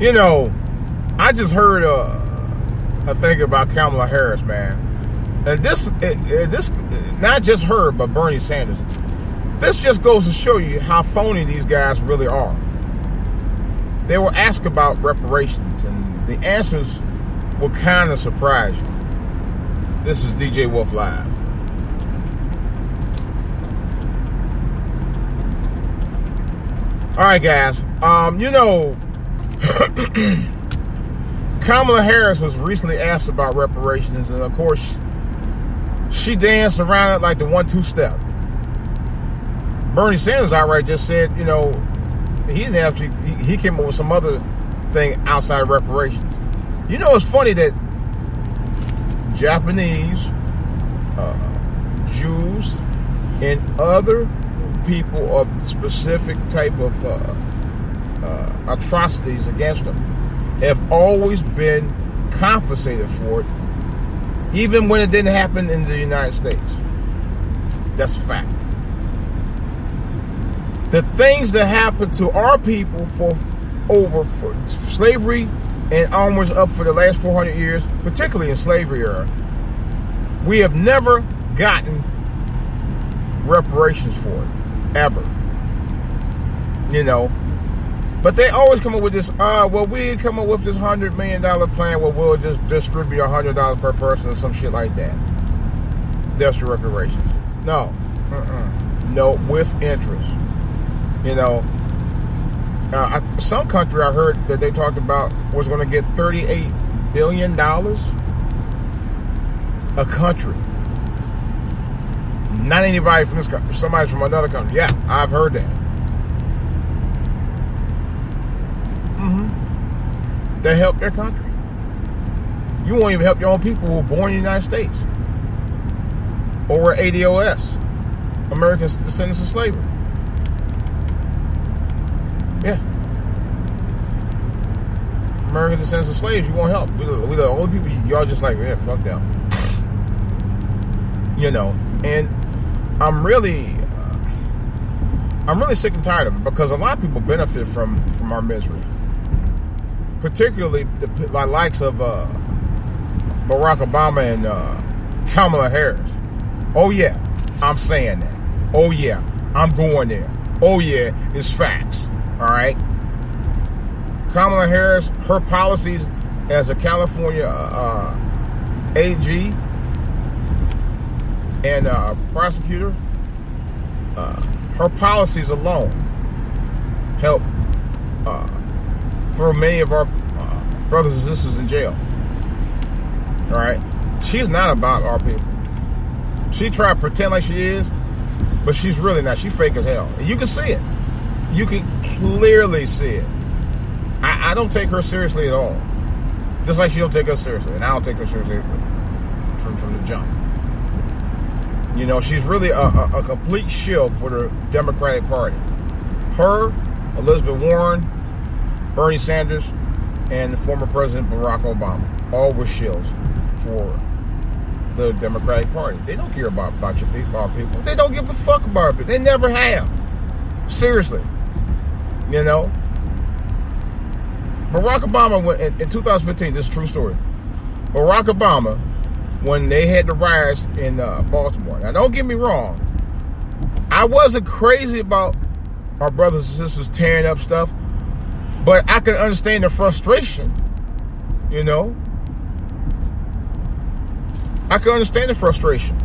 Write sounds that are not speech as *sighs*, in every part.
You know, I just heard a, a thing about Kamala Harris, man. And this, it, it, this, not just her, but Bernie Sanders. This just goes to show you how phony these guys really are. They were asked about reparations, and the answers will kind of surprise you. This is DJ Wolf Live. All right, guys. Um, you know, *coughs* Kamala Harris was recently asked about reparations, and of course, she danced around it like the one-two step. Bernie Sanders outright just said, you know, he didn't actually. He, he came up with some other thing outside reparations. You know, it's funny that Japanese, uh, Jews, and other people of specific type of uh, uh, atrocities against them have always been compensated for it, even when it didn't happen in the United States. That's a fact. The things that happened to our people for over for slavery and onwards up for the last 400 years, particularly in slavery era, we have never gotten reparations for it, ever. You know, but they always come up with this, uh, well, we come up with this $100 million plan where we'll just distribute $100 per person or some shit like that. That's the reparations. No. Uh-uh. No, with interest. You know, uh, I, some country I heard that they talked about was going to get $38 billion a country. Not anybody from this country, somebody from another country. Yeah, I've heard that. Mm-hmm. Help their country. You won't even help your own people who were born in the United States or were ADOS, American descendants of slavery. Yeah. American descendants of slaves, you won't help. We, we the only people y'all just like, yeah, fuck them. You know, and I'm really, uh, I'm really sick and tired of it because a lot of people benefit from from our misery, particularly the, likes of uh, Barack Obama and uh, Kamala Harris. Oh yeah, I'm saying that. Oh yeah, I'm going there. Oh yeah, it's facts. All right. Kamala Harris, her policies as a California uh, AG and uh, prosecutor, uh, her policies alone help uh, throw many of our uh, brothers and sisters in jail. All right. She's not about our people. She tried to pretend like she is, but she's really not. She's fake as hell. And you can see it. You can clearly see it. I, I don't take her seriously at all. Just like she don't take us seriously, and I don't take her seriously from from the jump. You know, she's really a, a, a complete shield for the Democratic Party. Her, Elizabeth Warren, Bernie Sanders, and the former President Barack Obama all were shields for the Democratic Party. They don't care about, about your people, our people. They don't give a fuck about it. They never have. Seriously. You know? Barack Obama, went, in, in 2015, this is true story. Barack Obama, when they had the riots in uh, Baltimore. Now, don't get me wrong. I wasn't crazy about our brothers and sisters tearing up stuff, but I can understand the frustration. You know, I can understand the frustration.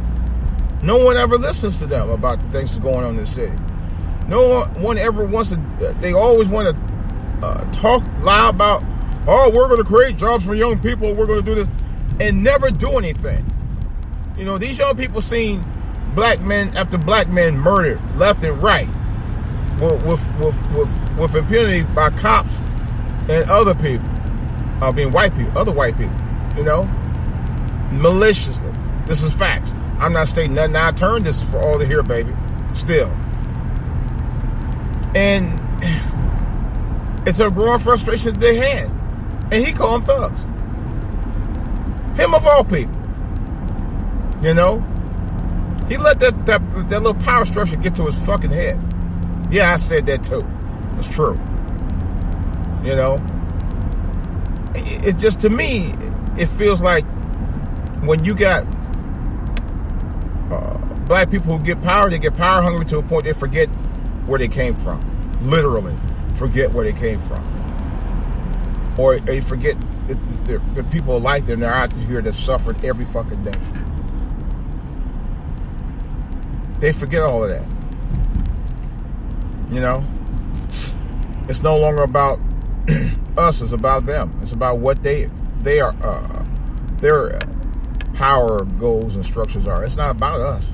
No one ever listens to them about the things that's going on in the city. No one, ever wants to. They always want to uh, talk loud about, oh, we're going to create jobs for young people. We're going to do this, and never do anything. You know, these young people seen black men after black men murdered left and right. With with with with, impunity by cops and other people, being white people, other white people, you know, maliciously. This is facts. I'm not stating nothing I turn This is for all to hear, baby. Still. And *sighs* it's a growing frustration that they had. And he called them thugs. Him of all people. You know? He let that, that, that little power structure get to his fucking head. Yeah, I said that too. It's true. You know? It, just, to me, it feels like when you got uh, black people who get power, they get power hungry to a point they forget where they came from. Literally, forget where they came from. Or they forget the, the, people like them, they're out here that suffered every fucking day. They forget all of that. You know? It's no longer about *clears throat* us, it's about them. It's about what they they are uh, their power goals and structures are. It's not about us.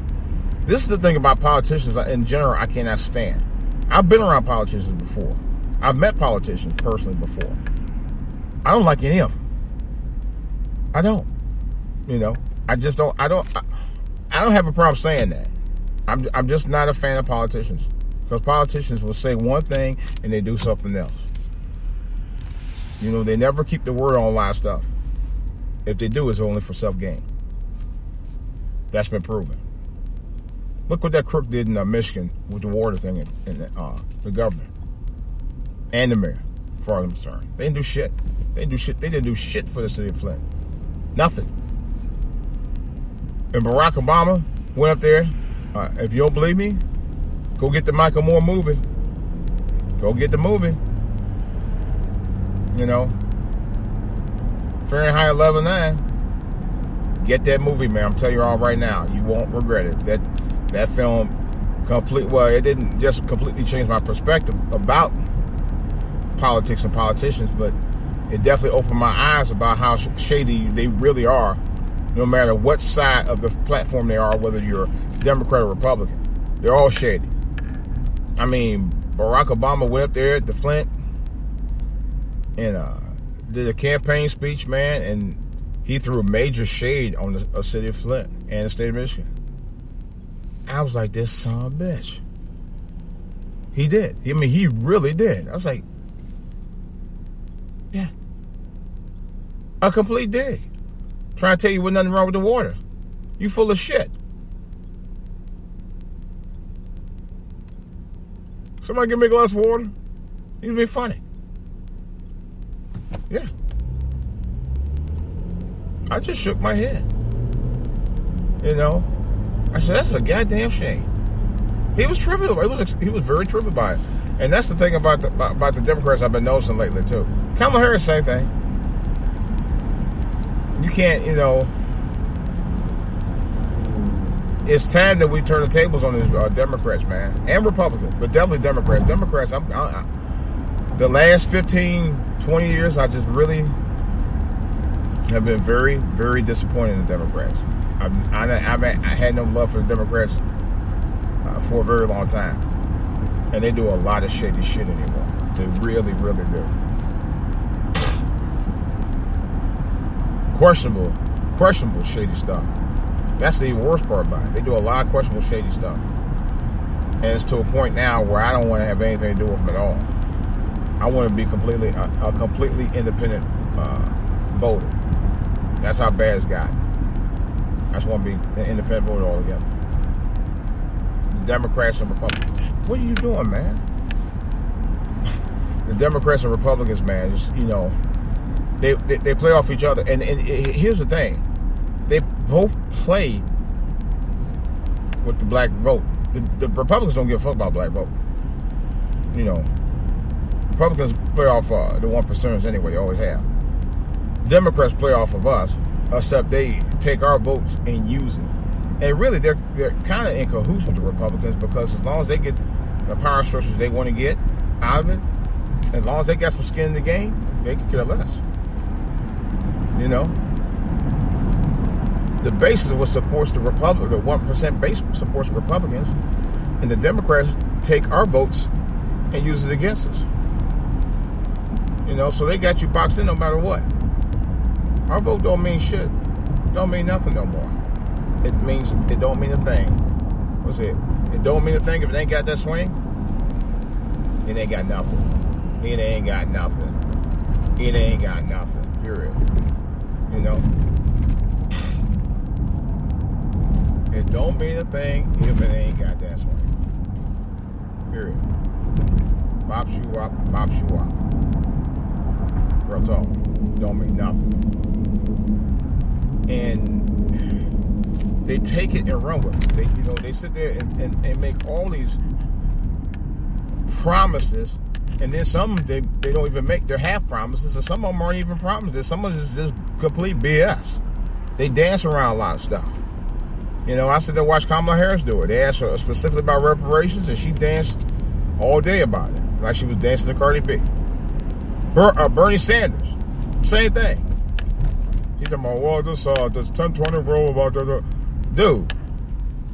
This is the thing about politicians in general I cannot stand. I've been around politicians before. I've met politicians personally before. I don't like any of them. I don't. You know, I just don't. I don't. I, I don't have a problem saying that. I'm. I'm just not a fan of politicians because politicians will say one thing and they do something else. You know, they never keep the word on of stuff. If they do, it's only for self gain. That's been proven. Look what that crook did in uh, Michigan with the water thing and, and uh, the governor and the mayor, as far as I'm concerned. They didn't do shit. They didn't do shit. They didn't do shit for the city of Flint. Nothing. And Barack Obama went up there. Uh, if you don't believe me, go get the Michael Moore movie. Go get the movie. You know, Fahrenheit 11.9. Get that movie, man. I'm telling you all right now. You won't regret it. That that film complete well, it didn't just completely change my perspective about politics and politicians, but it definitely opened my eyes about how shady they really are, no matter what side of the platform they are, whether you're Democrat or Republican. They're all shady. I mean, Barack Obama went up there to Flint and uh, did a campaign speech, man, and he threw major shade on the city of Flint and the state of Michigan. I was like, this son of a bitch. He did. I mean, he really did. I was like, yeah. A complete dig. Trying to tell you what nothing wrong with the water. You full of shit. Somebody give me a glass of water. You'd be funny. Yeah. I just shook my head. You know, I said that's a goddamn shame. He was trivial. He was he was very trivial by it, and that's the thing about the about the Democrats I've been noticing lately too. Kamala Harris, same thing. You can't, you know. It's time that we turn the tables on these uh, Democrats, man, and Republicans, but definitely Democrats. Democrats, I'm, I, I, the last 15, 20 years, I just really have been very, very disappointed in the Democrats. I've, I, have I had no love for the Democrats uh, for a very long time. And they do a lot of shady shit anymore. They really, really do. Questionable, questionable shady stuff. That's the worst part about it. They do a lot of questionable shady stuff. And it's to a point now where I don't want to have anything to do with them at all. I want to be completely a, a completely independent uh, voter. That's how bad it's gotten. I just want to be an independent voter altogether. The Democrats and Republicans. What are you doing, man? *laughs* the Democrats and Republicans, man, just, you know, they, they, they play off each other. And, and here's the thing they both play with the black vote. The, the Republicans don't give a fuck about black vote. You know, Republicans play off uh, the one percenters anyway, always have. Democrats play off of us, except they take our votes and use it. And really, they're they're kind of in cahoots with the Republicans because as long as they get the power structures they want to get out of it, as long as they got some skin in the game, they can care less. You know, the basis of what supports the Republic, the one percent base supports Republicans, and the Democrats take our votes and use it against us. You know, so they got you boxed in no matter what. Our vote don't mean shit. Don't mean nothing no more. It means it don't mean a thing. What's it? It don't mean a thing if it ain't got that swing. It ain't got nothing. It ain't got nothing. It ain't got nothing. Period. You know. It don't mean a thing if it ain't got that swing. Period. Bop you up, bop you up. Real talk. Don't mean nothing. And they take it and run with it. They, you know, they sit there and, and, and make all these promises, and then some they, they don't even make. They're half promises, and some of them aren't even promises. Some of them is just complete BS. They dance around a lot of stuff. You know, I sit there and watch Kamala Harris do it. They asked her specifically about reparations, and she danced all day about it, like she was dancing to Cardi B. Ber- uh, Bernie Sanders, same thing. He's talking about, well, this, uh, this 1020 rule about the, dude,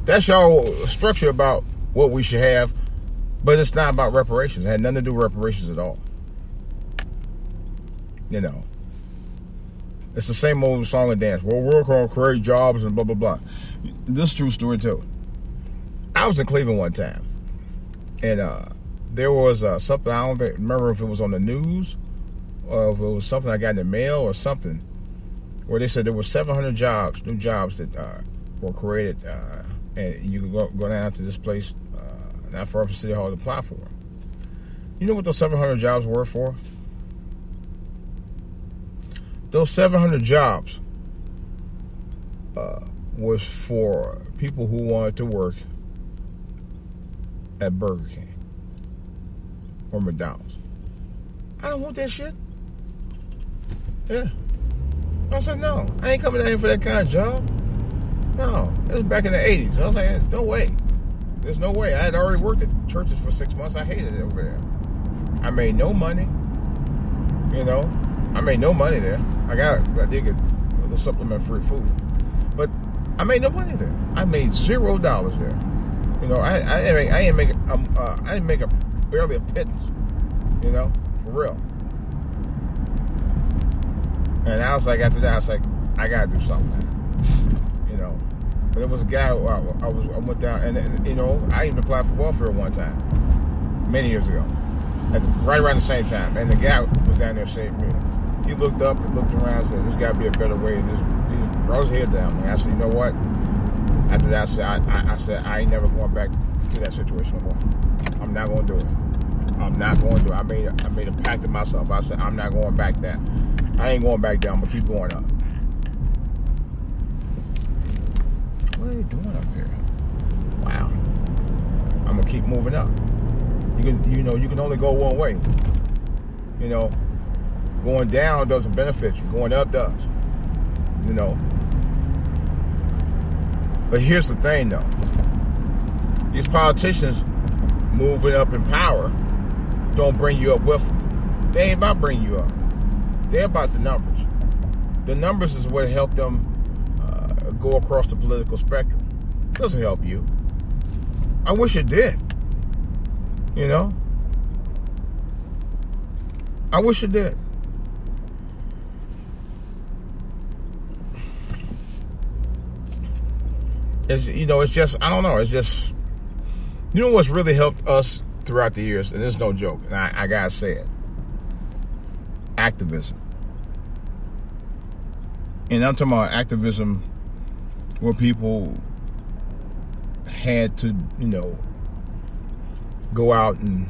that's y'all structure about what we should have, but it's not about reparations. It had nothing to do with reparations at all. You know, it's the same old song and dance. We'll work on create jobs and blah blah blah. This is true story too. I was in Cleveland one time, and uh, there was uh, something I don't remember if it was on the news or if it was something I got in the mail or something, where they said there were 700 jobs, new jobs that uh, were created, uh, and you could go, go down to this place, uh, not far from City Hall, to apply for. You know what those 700 jobs were for? Those 700 jobs uh, was for people who wanted to work at Burger King or McDonald's. I don't want that shit. Yeah. I said, no, I ain't coming down here for that kind of job. No, that was back in the 80s. I was like, there's no way. There's no way. I had already worked at Church's for six months. I hated it over there. I made no money. You know, I made no money there. I got, I did get a little supplement free food. But I made no money there. I made zero dollars there. You know, I, I didn't make, I didn't make, um, uh, I didn't make a, barely a pittance. You know, for real. And I was like, after that, I was like, I gotta do something. You know. But it was a guy I, I was, I went down, and, and, you know, I even applied for welfare one time, many years ago, the, right around the same time. And the guy was down there saving me. He looked up and looked around and said, "This got to be a better way." He brought his head down. And I said, "You know what?" After that, I said, I, I, I said, I ain't never going back to that situation no more. I'm not going to do it. I'm not going to. I made a, I made a pact to myself. I said, I'm not going back there. I ain't going back down. I'm gonna keep going up. What are they doing up here? Wow. I'm gonna keep moving up. You can, you know, you can only go one way. You know, going down doesn't benefit you. Going up does. You know. But here's the thing, though. These politicians moving up in power don't bring you up with them. They ain't about bringing you up. They're about the numbers. The numbers is what helped them uh, go across the political spectrum. It doesn't help you. I wish it did. You know? I wish it did. It's, you know, it's just, I don't know, it's just, you know what's really helped us throughout the years, and it's no joke, and I, I gotta say it activism. And I'm talking about activism where people had to, you know, go out and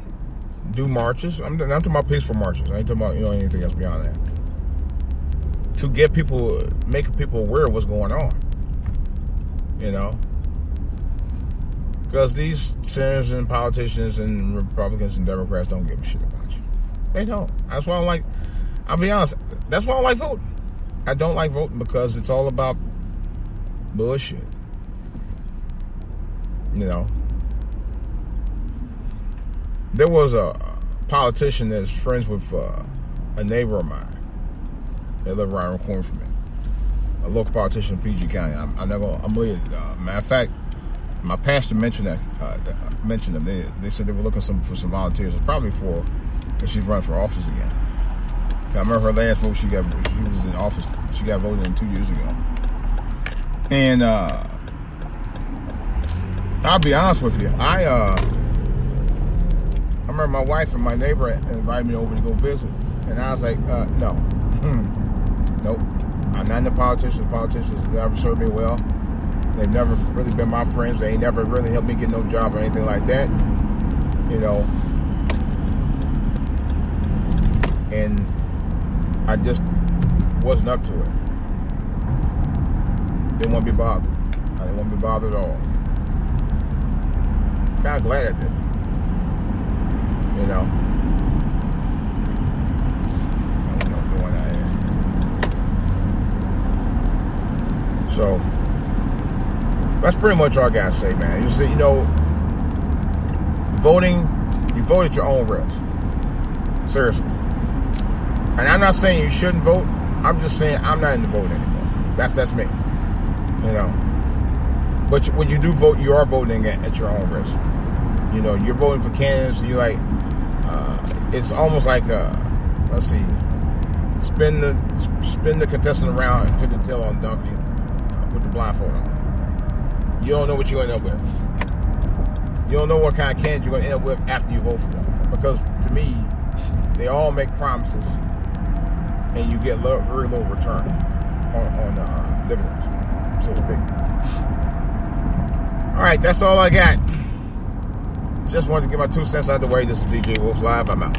do marches. I'm, I'm talking about peaceful marches. I ain't talking about, you know, anything else beyond that. To get people, make people aware of what's going on. You know? Because these senators and politicians and Republicans and Democrats don't give a shit about you. They don't. That's why I'm like, I'll be honest. That's why I like voting. I don't like voting because it's all about bullshit. You know. There was a politician that's friends with uh, a neighbor of mine. They live around the corner from me. A local politician in PG County. I'm, I'm not gonna. I'm leaving. Uh, matter of fact, my pastor mentioned that uh, mentioned them. They, they said they were looking some, for some volunteers. It's probably for if she's running for office again. I remember her last vote. She got she was in office. She got voted in two years ago. And uh, I'll be honest with you. I uh, remember my wife and my neighbor invited me over to go visit, and I was like, uh, no, nope. I'm not into politicians. Politicians never served me well. They've never really been my friends. They ain't never really helped me get no job or anything like that. You know. And I just wasn't up to it. Didn't want to be bothered. I didn't want to be bothered at all. Kind of glad I did. You know. I don't know what I'm doing that. So that's pretty much all I gotta say, man. You see, you know, voting, you vote at your own risk. Seriously. And I'm not saying you shouldn't vote. I'm just saying I'm not in the vote anymore. That's that's me. You know. But when you do vote, you are voting at, at your own risk. You know, you're voting for candidates. You're like, uh, it's almost like a, let's see, spin the spin the contestant around and put the tail on donkey uh, with the blindfold on. You don't know what you're gonna end up with. You don't know what kind of candidate you're gonna end up with after you vote for them. Because to me, they all make promises and you get low, very low return on, on uh, dividends, so speak. All right, that's all I got. Just wanted to get my two cents out of the way. This is DJ Wolf Live. I'm out.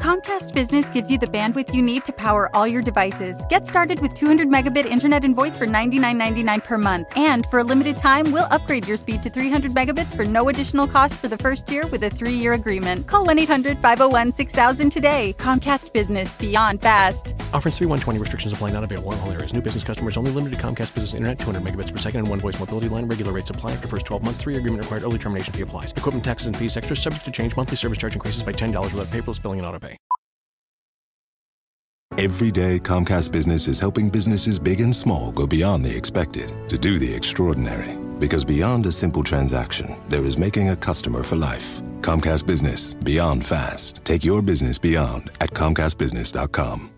Comcast Business gives you the bandwidth you need to power all your devices. Get started with 200 megabit internet and voice for $99.99 per month. And for a limited time, we'll upgrade your speed to 300 megabits for no additional cost for the first year with a three year agreement. Call 1 800 501 6000 today. Comcast Business Beyond Fast. Offers 3120 restrictions apply not available in all areas. New business customers only limited to Comcast Business Internet 200 megabits per second and one voice mobility line. Regular rates apply after first 12 months. Three agreement required. Early termination fee applies. Equipment taxes and fees extra subject to change. Monthly service charge increases by $10 without paperless billing and auto pay. Every day, Comcast Business is helping businesses big and small go beyond the expected to do the extraordinary. Because beyond a simple transaction, there is making a customer for life. Comcast Business, beyond fast. Take your business beyond at ComcastBusiness.com.